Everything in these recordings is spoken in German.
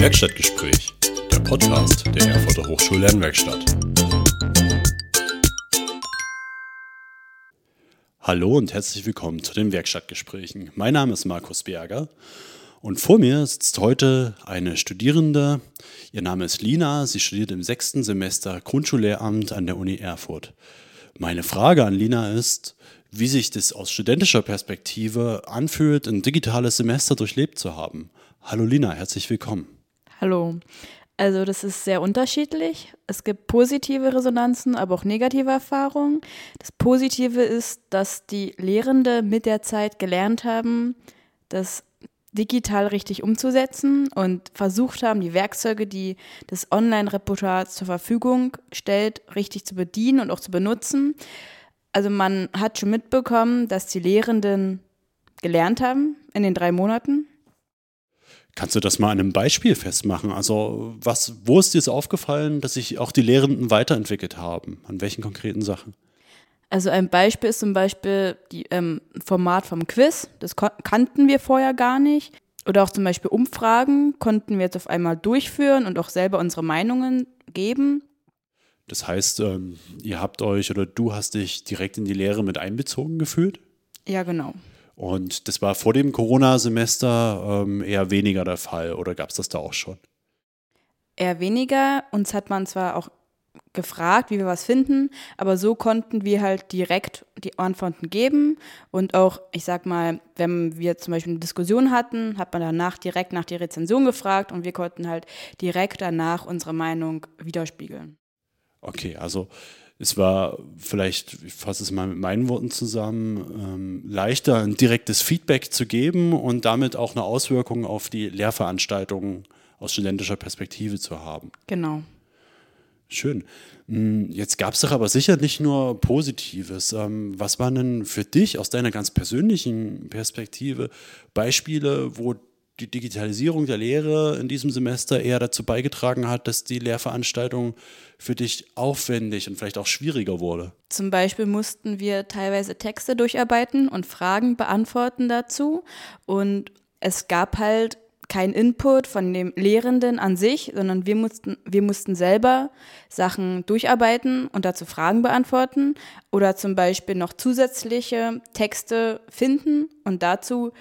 Werkstattgespräch, der Podcast der Erfurter Hochschullernwerkstatt. Hallo und herzlich willkommen zu den Werkstattgesprächen. Mein Name ist Markus Berger und vor mir sitzt heute eine Studierende. Ihr Name ist Lina. Sie studiert im sechsten Semester Grundschullehramt an der Uni Erfurt. Meine Frage an Lina ist, wie sich das aus studentischer Perspektive anfühlt, ein digitales Semester durchlebt zu haben. Hallo Lina, herzlich willkommen. Hallo. Also das ist sehr unterschiedlich. Es gibt positive Resonanzen, aber auch negative Erfahrungen. Das Positive ist, dass die Lehrende mit der Zeit gelernt haben, das digital richtig umzusetzen und versucht haben, die Werkzeuge, die das Online-Repertoire zur Verfügung stellt, richtig zu bedienen und auch zu benutzen. Also man hat schon mitbekommen, dass die Lehrenden gelernt haben in den drei Monaten. Kannst du das mal an einem Beispiel festmachen? Also, was, wo ist dir es aufgefallen, dass sich auch die Lehrenden weiterentwickelt haben? An welchen konkreten Sachen? Also ein Beispiel ist zum Beispiel das ähm, Format vom Quiz. Das kannten wir vorher gar nicht. Oder auch zum Beispiel Umfragen konnten wir jetzt auf einmal durchführen und auch selber unsere Meinungen geben. Das heißt, ähm, ihr habt euch oder du hast dich direkt in die Lehre mit einbezogen gefühlt? Ja, genau. Und das war vor dem Corona-Semester ähm, eher weniger der Fall oder gab es das da auch schon? Eher weniger. Uns hat man zwar auch gefragt, wie wir was finden, aber so konnten wir halt direkt die Antworten geben und auch, ich sag mal, wenn wir zum Beispiel eine Diskussion hatten, hat man danach direkt nach der Rezension gefragt und wir konnten halt direkt danach unsere Meinung widerspiegeln. Okay, also es war vielleicht, ich fasse es mal mit meinen Worten zusammen, ähm, leichter ein direktes Feedback zu geben und damit auch eine Auswirkung auf die Lehrveranstaltungen aus studentischer Perspektive zu haben. Genau. Schön. Hm, jetzt gab es doch aber sicher nicht nur Positives. Ähm, was waren denn für dich aus deiner ganz persönlichen Perspektive Beispiele, wo die Digitalisierung der Lehre in diesem Semester eher dazu beigetragen hat, dass die Lehrveranstaltung für dich aufwendig und vielleicht auch schwieriger wurde? Zum Beispiel mussten wir teilweise Texte durcharbeiten und Fragen beantworten dazu. Und es gab halt kein Input von dem Lehrenden an sich, sondern wir mussten, wir mussten selber Sachen durcharbeiten und dazu Fragen beantworten oder zum Beispiel noch zusätzliche Texte finden und dazu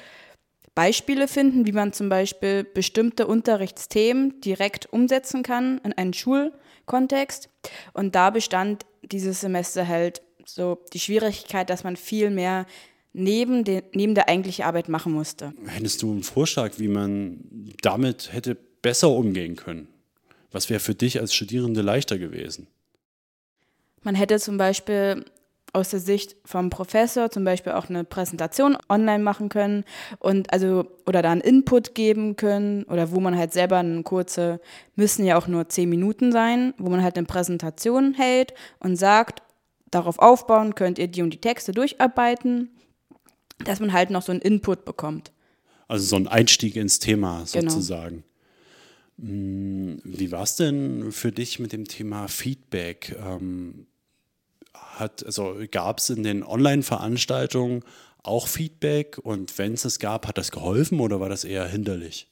Beispiele finden, wie man zum Beispiel bestimmte Unterrichtsthemen direkt umsetzen kann in einen Schulkontext. Und da bestand dieses Semester halt so die Schwierigkeit, dass man viel mehr neben, den, neben der eigentlichen Arbeit machen musste. Hättest du einen Vorschlag, wie man damit hätte besser umgehen können? Was wäre für dich als Studierende leichter gewesen? Man hätte zum Beispiel aus der Sicht vom Professor zum Beispiel auch eine Präsentation online machen können und also oder da einen Input geben können oder wo man halt selber eine kurze, müssen ja auch nur zehn Minuten sein, wo man halt eine Präsentation hält und sagt, darauf aufbauen könnt ihr die und die Texte durcharbeiten dass man halt noch so einen Input bekommt. Also so ein Einstieg ins Thema genau. sozusagen. Genau. Wie war es denn für dich mit dem Thema Feedback? Ähm, also gab es in den Online-Veranstaltungen auch Feedback und wenn es es gab, hat das geholfen oder war das eher hinderlich?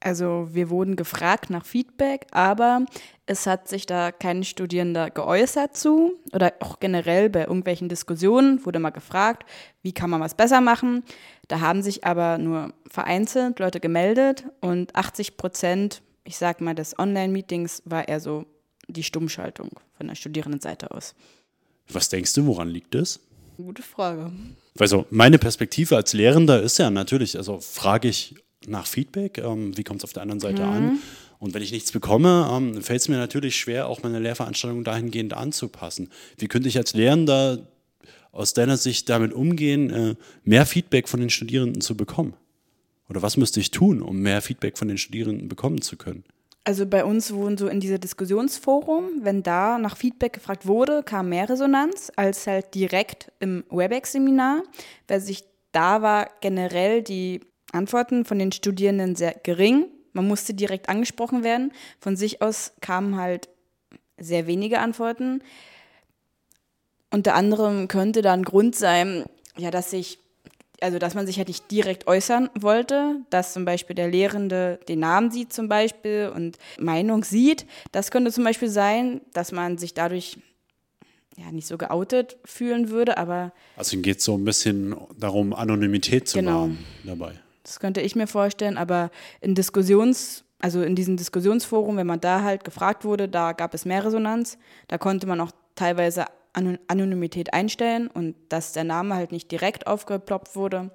Also wir wurden gefragt nach Feedback, aber es hat sich da kein Studierender geäußert zu oder auch generell bei irgendwelchen Diskussionen wurde mal gefragt, wie kann man was besser machen. Da haben sich aber nur vereinzelt Leute gemeldet und 80 Prozent, ich sag mal, des Online-Meetings war eher so die Stummschaltung von der Studierendenseite aus. Was denkst du, woran liegt das? Gute Frage. Also meine Perspektive als Lehrender ist ja natürlich, also frage ich nach Feedback, ähm, wie kommt es auf der anderen Seite mhm. an. Und wenn ich nichts bekomme, ähm, fällt es mir natürlich schwer, auch meine Lehrveranstaltung dahingehend anzupassen. Wie könnte ich als Lehrender aus deiner Sicht damit umgehen, äh, mehr Feedback von den Studierenden zu bekommen? Oder was müsste ich tun, um mehr Feedback von den Studierenden bekommen zu können? Also bei uns wurden so in dieser Diskussionsforum, wenn da nach Feedback gefragt wurde, kam mehr Resonanz als halt direkt im WebEx-Seminar, weil sich da war generell die Antworten von den Studierenden sehr gering. Man musste direkt angesprochen werden. Von sich aus kamen halt sehr wenige Antworten. Unter anderem könnte da ein Grund sein, ja, dass sich also dass man sich halt nicht direkt äußern wollte, dass zum Beispiel der Lehrende den Namen sieht zum Beispiel und Meinung sieht. Das könnte zum Beispiel sein, dass man sich dadurch ja nicht so geoutet fühlen würde, aber. Also ihm geht es so ein bisschen darum, Anonymität zu genau. wahren dabei. Das könnte ich mir vorstellen, aber in Diskussions, also in diesem Diskussionsforum, wenn man da halt gefragt wurde, da gab es mehr Resonanz. Da konnte man auch teilweise Anonymität einstellen und dass der Name halt nicht direkt aufgeploppt wurde.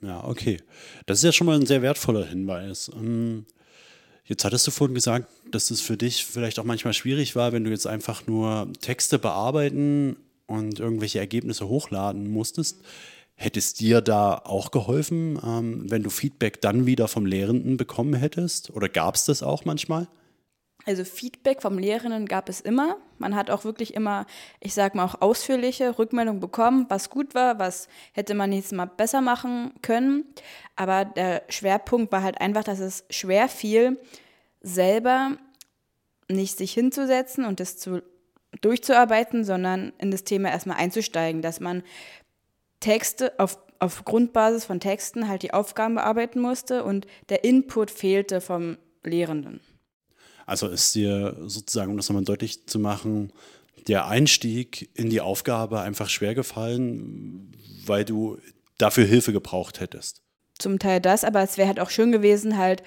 Ja, okay. Das ist ja schon mal ein sehr wertvoller Hinweis. Ähm, jetzt hattest du vorhin gesagt, dass es für dich vielleicht auch manchmal schwierig war, wenn du jetzt einfach nur Texte bearbeiten und irgendwelche Ergebnisse hochladen musstest. Hätte es dir da auch geholfen, ähm, wenn du Feedback dann wieder vom Lehrenden bekommen hättest? Oder gab es das auch manchmal? Also Feedback vom Lehrenden gab es immer. Man hat auch wirklich immer, ich sage mal auch ausführliche Rückmeldungen bekommen, was gut war, was hätte man nächstes Mal besser machen können. Aber der Schwerpunkt war halt einfach, dass es schwer fiel, selber nicht sich hinzusetzen und das zu, durchzuarbeiten, sondern in das Thema erstmal einzusteigen, dass man Texte auf, auf Grundbasis von Texten halt die Aufgaben bearbeiten musste und der Input fehlte vom Lehrenden. Also ist dir sozusagen, um das nochmal deutlich zu machen, der Einstieg in die Aufgabe einfach schwer gefallen, weil du dafür Hilfe gebraucht hättest? Zum Teil das, aber es wäre halt auch schön gewesen, halt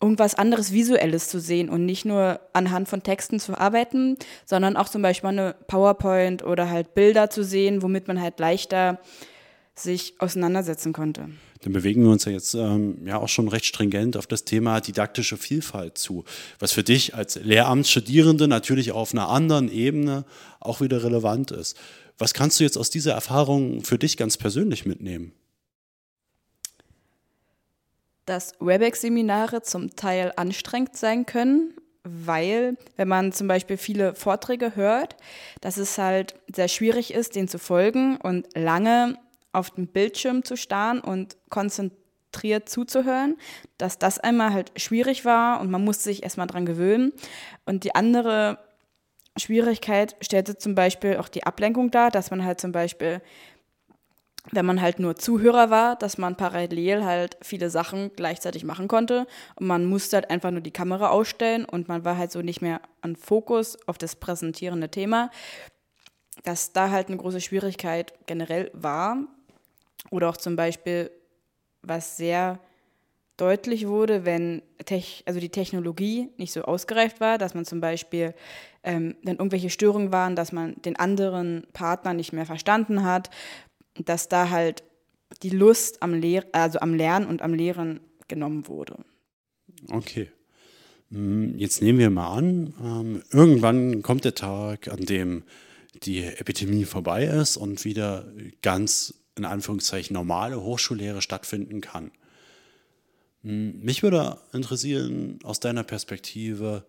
irgendwas anderes Visuelles zu sehen und nicht nur anhand von Texten zu arbeiten, sondern auch zum Beispiel eine PowerPoint oder halt Bilder zu sehen, womit man halt leichter sich auseinandersetzen konnte. Dann bewegen wir uns ja jetzt ähm, ja auch schon recht stringent auf das Thema didaktische Vielfalt zu, was für dich als Lehramtsstudierende natürlich auf einer anderen Ebene auch wieder relevant ist. Was kannst du jetzt aus dieser Erfahrung für dich ganz persönlich mitnehmen? Dass Webex-Seminare zum Teil anstrengend sein können, weil, wenn man zum Beispiel viele Vorträge hört, dass es halt sehr schwierig ist, denen zu folgen und lange auf den Bildschirm zu starren und konzentriert zuzuhören, dass das einmal halt schwierig war und man musste sich erstmal dran gewöhnen. Und die andere Schwierigkeit stellte zum Beispiel auch die Ablenkung dar, dass man halt zum Beispiel, wenn man halt nur Zuhörer war, dass man parallel halt viele Sachen gleichzeitig machen konnte und man musste halt einfach nur die Kamera ausstellen und man war halt so nicht mehr an Fokus auf das präsentierende Thema, dass da halt eine große Schwierigkeit generell war oder auch zum Beispiel, was sehr deutlich wurde, wenn Tech, also die Technologie nicht so ausgereift war, dass man zum Beispiel, ähm, wenn irgendwelche Störungen waren, dass man den anderen Partner nicht mehr verstanden hat, dass da halt die Lust am Lehr also am Lernen und am Lehren genommen wurde. Okay. Hm, jetzt nehmen wir mal an, ähm, irgendwann kommt der Tag, an dem die Epidemie vorbei ist und wieder ganz in Anführungszeichen normale Hochschullehre stattfinden kann. Hm, mich würde interessieren aus deiner Perspektive,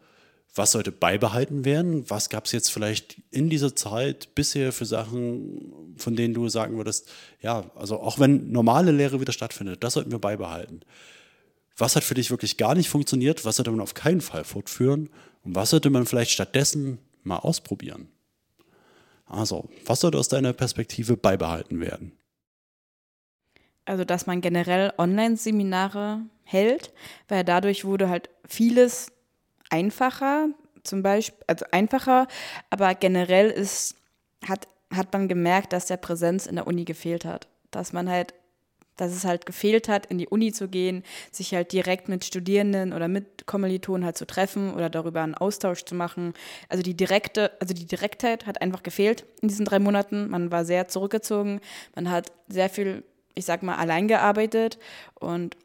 was sollte beibehalten werden? Was gab es jetzt vielleicht in dieser Zeit bisher für Sachen, von denen du sagen würdest, ja, also auch wenn normale Lehre wieder stattfindet, das sollten wir beibehalten. Was hat für dich wirklich gar nicht funktioniert? Was sollte man auf keinen Fall fortführen? Und was sollte man vielleicht stattdessen mal ausprobieren? Also, was sollte aus deiner Perspektive beibehalten werden? Also dass man generell Online-Seminare hält, weil dadurch wurde halt vieles einfacher, zum Beispiel, also einfacher, aber generell ist, hat, hat man gemerkt, dass der Präsenz in der Uni gefehlt hat. Dass man halt, dass es halt gefehlt hat, in die Uni zu gehen, sich halt direkt mit Studierenden oder mit Kommilitonen halt zu treffen oder darüber einen Austausch zu machen. Also die direkte, also die Direktheit hat einfach gefehlt in diesen drei Monaten. Man war sehr zurückgezogen, man hat sehr viel ich sag mal, allein gearbeitet. Und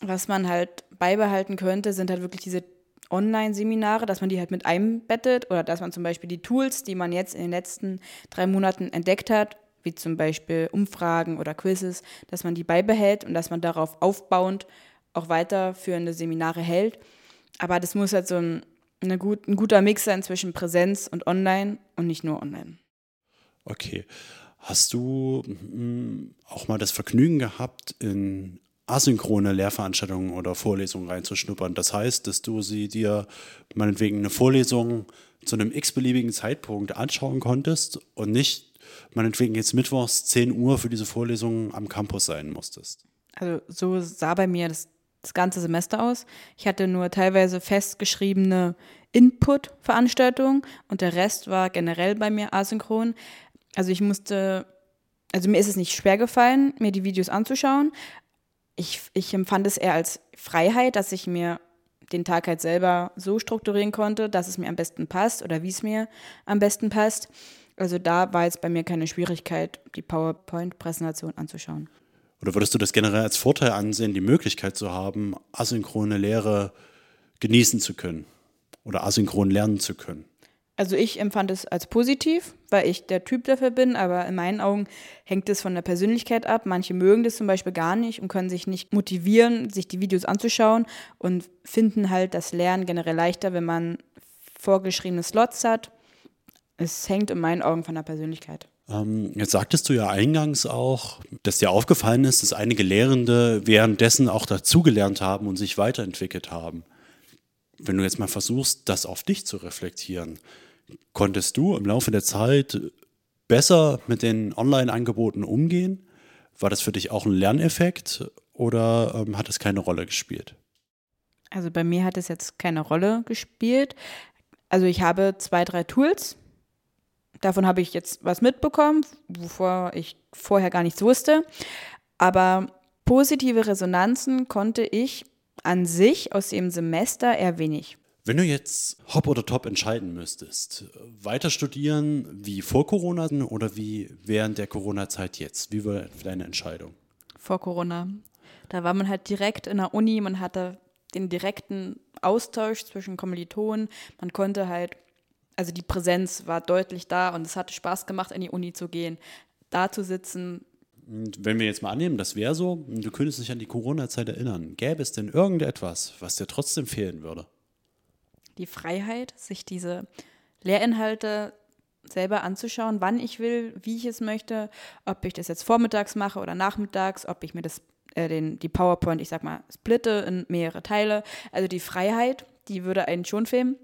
was man halt beibehalten könnte, sind halt wirklich diese Online-Seminare, dass man die halt mit einbettet oder dass man zum Beispiel die Tools, die man jetzt in den letzten drei Monaten entdeckt hat, wie zum Beispiel Umfragen oder Quizzes, dass man die beibehält und dass man darauf aufbauend auch weiterführende Seminare hält. Aber das muss halt so ein, gut, ein guter Mix sein zwischen Präsenz und Online und nicht nur Online. Okay. Hast du hm, auch mal das Vergnügen gehabt, in asynchrone Lehrveranstaltungen oder Vorlesungen reinzuschnuppern? Das heißt, dass du sie dir meinetwegen eine Vorlesung zu einem x-beliebigen Zeitpunkt anschauen konntest und nicht meinetwegen jetzt mittwochs 10 Uhr für diese Vorlesung am Campus sein musstest? Also so sah bei mir das, das ganze Semester aus. Ich hatte nur teilweise festgeschriebene Input-Veranstaltungen und der Rest war generell bei mir asynchron. Also ich musste, also mir ist es nicht schwer gefallen, mir die Videos anzuschauen. Ich, ich empfand es eher als Freiheit, dass ich mir den Tag halt selber so strukturieren konnte, dass es mir am besten passt oder wie es mir am besten passt. Also da war jetzt bei mir keine Schwierigkeit, die PowerPoint-Präsentation anzuschauen. Oder würdest du das generell als Vorteil ansehen, die Möglichkeit zu haben, asynchrone Lehre genießen zu können oder asynchron lernen zu können? Also ich empfand es als positiv, weil ich der Typ dafür bin, aber in meinen Augen hängt es von der Persönlichkeit ab. Manche mögen das zum Beispiel gar nicht und können sich nicht motivieren, sich die Videos anzuschauen und finden halt das Lernen generell leichter, wenn man vorgeschriebene Slots hat. Es hängt in meinen Augen von der Persönlichkeit. Ähm, jetzt sagtest du ja eingangs auch, dass dir aufgefallen ist, dass einige Lehrende währenddessen auch dazugelernt haben und sich weiterentwickelt haben. Wenn du jetzt mal versuchst, das auf dich zu reflektieren, Konntest du im Laufe der Zeit besser mit den Online-Angeboten umgehen? War das für dich auch ein Lerneffekt oder ähm, hat es keine Rolle gespielt? Also bei mir hat es jetzt keine Rolle gespielt. Also ich habe zwei, drei Tools. Davon habe ich jetzt was mitbekommen, wovor ich vorher gar nichts wusste. Aber positive Resonanzen konnte ich an sich aus dem Semester eher wenig. Wenn du jetzt hopp oder top entscheiden müsstest, weiter studieren wie vor Corona oder wie während der Corona-Zeit jetzt, wie wäre deine Entscheidung? Vor Corona. Da war man halt direkt in der Uni, man hatte den direkten Austausch zwischen Kommilitonen, man konnte halt, also die Präsenz war deutlich da und es hatte Spaß gemacht, in die Uni zu gehen, da zu sitzen. Wenn wir jetzt mal annehmen, das wäre so, du könntest dich an die Corona-Zeit erinnern, gäbe es denn irgendetwas, was dir trotzdem fehlen würde? Die Freiheit, sich diese Lehrinhalte selber anzuschauen, wann ich will, wie ich es möchte, ob ich das jetzt vormittags mache oder nachmittags, ob ich mir das, äh, den, die PowerPoint, ich sag mal, splitte in mehrere Teile. Also die Freiheit, die würde einen schon filmen.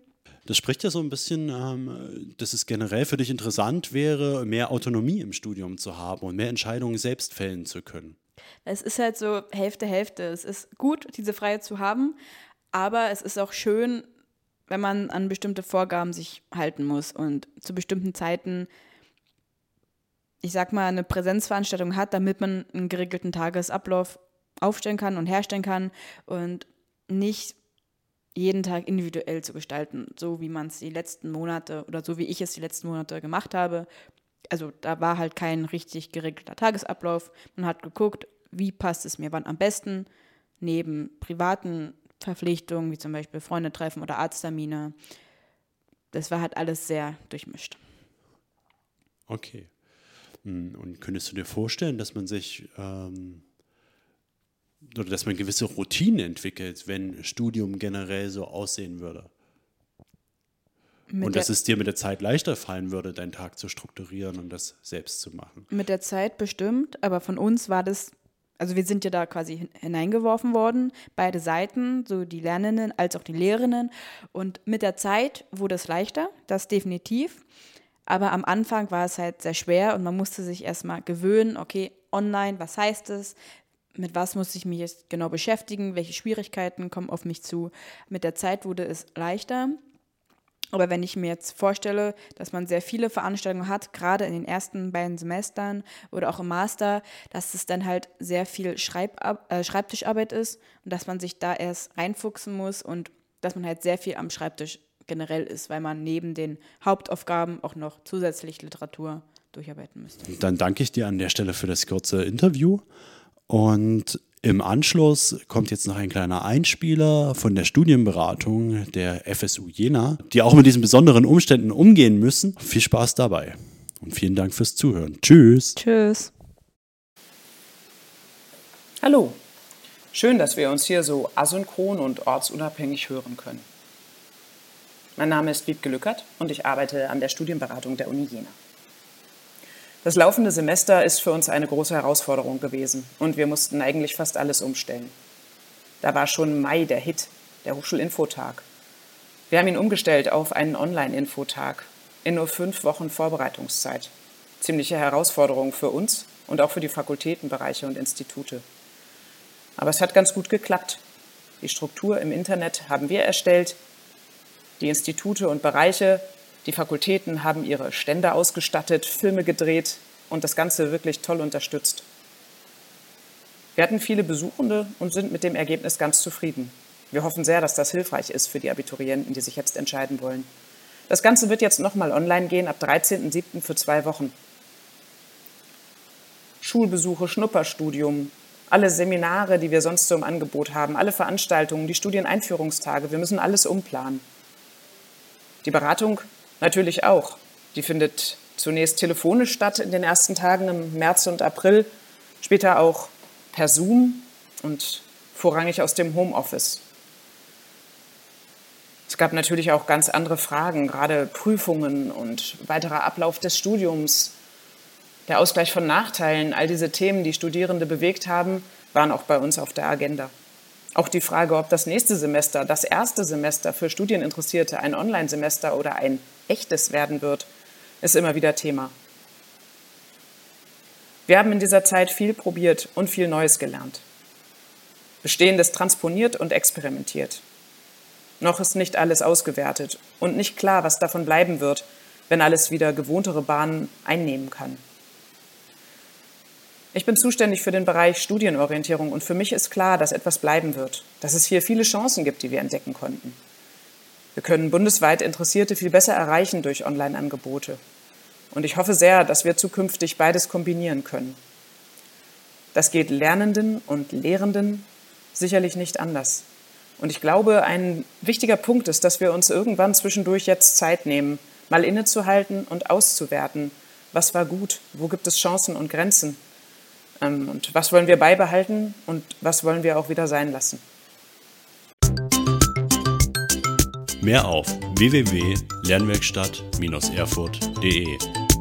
Das spricht ja so ein bisschen, ähm, dass es generell für dich interessant wäre, mehr Autonomie im Studium zu haben und mehr Entscheidungen selbst fällen zu können. Es ist halt so Hälfte, Hälfte. Es ist gut, diese Freiheit zu haben, aber es ist auch schön, wenn man an bestimmte Vorgaben sich halten muss und zu bestimmten Zeiten, ich sag mal, eine Präsenzveranstaltung hat, damit man einen geregelten Tagesablauf aufstellen kann und herstellen kann und nicht jeden Tag individuell zu gestalten, so wie man es die letzten Monate oder so wie ich es die letzten Monate gemacht habe. Also da war halt kein richtig geregelter Tagesablauf. Man hat geguckt, wie passt es mir wann am besten, neben privaten Verpflichtungen, wie zum Beispiel Freunde treffen oder Arzttermine. Das war halt alles sehr durchmischt. Okay. Hm, und könntest du dir vorstellen, dass man sich ähm, oder dass man gewisse Routinen entwickelt, wenn Studium generell so aussehen würde? Mit und dass es dir mit der Zeit leichter fallen würde, deinen Tag zu strukturieren und das selbst zu machen. Mit der Zeit bestimmt, aber von uns war das also wir sind ja da quasi hineingeworfen worden, beide Seiten, so die Lernenden als auch die Lehrerinnen. Und mit der Zeit wurde es leichter, das definitiv. Aber am Anfang war es halt sehr schwer und man musste sich erstmal gewöhnen, okay, online, was heißt es? Mit was muss ich mich jetzt genau beschäftigen? Welche Schwierigkeiten kommen auf mich zu? Mit der Zeit wurde es leichter. Aber wenn ich mir jetzt vorstelle, dass man sehr viele Veranstaltungen hat, gerade in den ersten beiden Semestern oder auch im Master, dass es dann halt sehr viel Schreibab äh, Schreibtischarbeit ist und dass man sich da erst reinfuchsen muss und dass man halt sehr viel am Schreibtisch generell ist, weil man neben den Hauptaufgaben auch noch zusätzlich Literatur durcharbeiten müsste. Dann danke ich dir an der Stelle für das kurze Interview und im Anschluss kommt jetzt noch ein kleiner Einspieler von der Studienberatung der FSU Jena, die auch mit diesen besonderen Umständen umgehen müssen. Viel Spaß dabei und vielen Dank fürs Zuhören. Tschüss. Tschüss. Hallo. Schön, dass wir uns hier so asynchron und ortsunabhängig hören können. Mein Name ist Wiebke Lückert und ich arbeite an der Studienberatung der Uni Jena. Das laufende Semester ist für uns eine große Herausforderung gewesen und wir mussten eigentlich fast alles umstellen. Da war schon Mai der Hit, der Hochschulinfotag. Wir haben ihn umgestellt auf einen Online-Infotag in nur fünf Wochen Vorbereitungszeit. ziemliche Herausforderung für uns und auch für die Fakultätenbereiche und Institute. Aber es hat ganz gut geklappt. Die Struktur im Internet haben wir erstellt. Die Institute und Bereiche, die Fakultäten haben ihre Stände ausgestattet, Filme gedreht und das Ganze wirklich toll unterstützt. Wir hatten viele Besuchende und sind mit dem Ergebnis ganz zufrieden. Wir hoffen sehr, dass das hilfreich ist für die Abiturienten, die sich jetzt entscheiden wollen. Das Ganze wird jetzt nochmal online gehen ab 13.07. für zwei Wochen. Schulbesuche, Schnupperstudium, alle Seminare, die wir sonst so im Angebot haben, alle Veranstaltungen, die Studieneinführungstage, wir müssen alles umplanen. Die Beratung natürlich auch. Die findet zunächst telefonisch statt in den ersten Tagen im März und April, später auch per Zoom und vorrangig aus dem Homeoffice. Es gab natürlich auch ganz andere Fragen, gerade Prüfungen und weiterer Ablauf des Studiums, der Ausgleich von Nachteilen, all diese Themen, die Studierende bewegt haben, waren auch bei uns auf der Agenda. Auch die Frage, ob das nächste Semester, das erste Semester für Studieninteressierte ein Online-Semester oder ein echtes werden wird, ist immer wieder Thema. Wir haben in dieser Zeit viel probiert und viel Neues gelernt. Bestehendes transponiert und experimentiert. Noch ist nicht alles ausgewertet und nicht klar, was davon bleiben wird, wenn alles wieder gewohntere Bahnen einnehmen kann. Ich bin zuständig für den Bereich Studienorientierung und für mich ist klar, dass etwas bleiben wird, dass es hier viele Chancen gibt, die wir entdecken konnten. Wir können bundesweit Interessierte viel besser erreichen durch Online-Angebote. Und ich hoffe sehr, dass wir zukünftig beides kombinieren können. Das geht Lernenden und Lehrenden sicherlich nicht anders. Und ich glaube, ein wichtiger Punkt ist, dass wir uns irgendwann zwischendurch jetzt Zeit nehmen, mal innezuhalten und auszuwerten, was war gut, wo gibt es Chancen und Grenzen und was wollen wir beibehalten und was wollen wir auch wieder sein lassen. Mehr auf www.lernwerkstatt-erfurt.de